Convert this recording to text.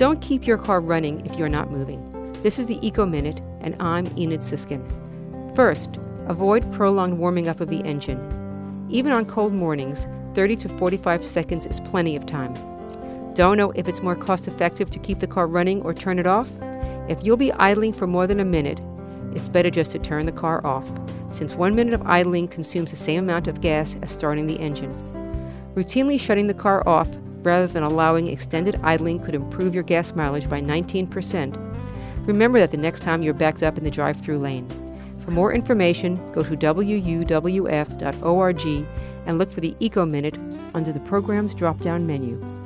Don't keep your car running if you're not moving. This is the Eco Minute, and I'm Enid Sisskin. First, avoid prolonged warming up of the engine. Even on cold mornings, 30 to 45 seconds is plenty of time. Don't know if it's more cost effective to keep the car running or turn it off? If you'll be idling for more than a minute, it's better just to turn the car off, since one minute of idling consumes the same amount of gas as starting the engine. Routinely shutting the car off rather than allowing extended idling could improve your gas mileage by 19%. Remember that the next time you're backed up in the drive through lane. For more information, go to wuwf.org and look for the Eco Minute under the program's drop down menu.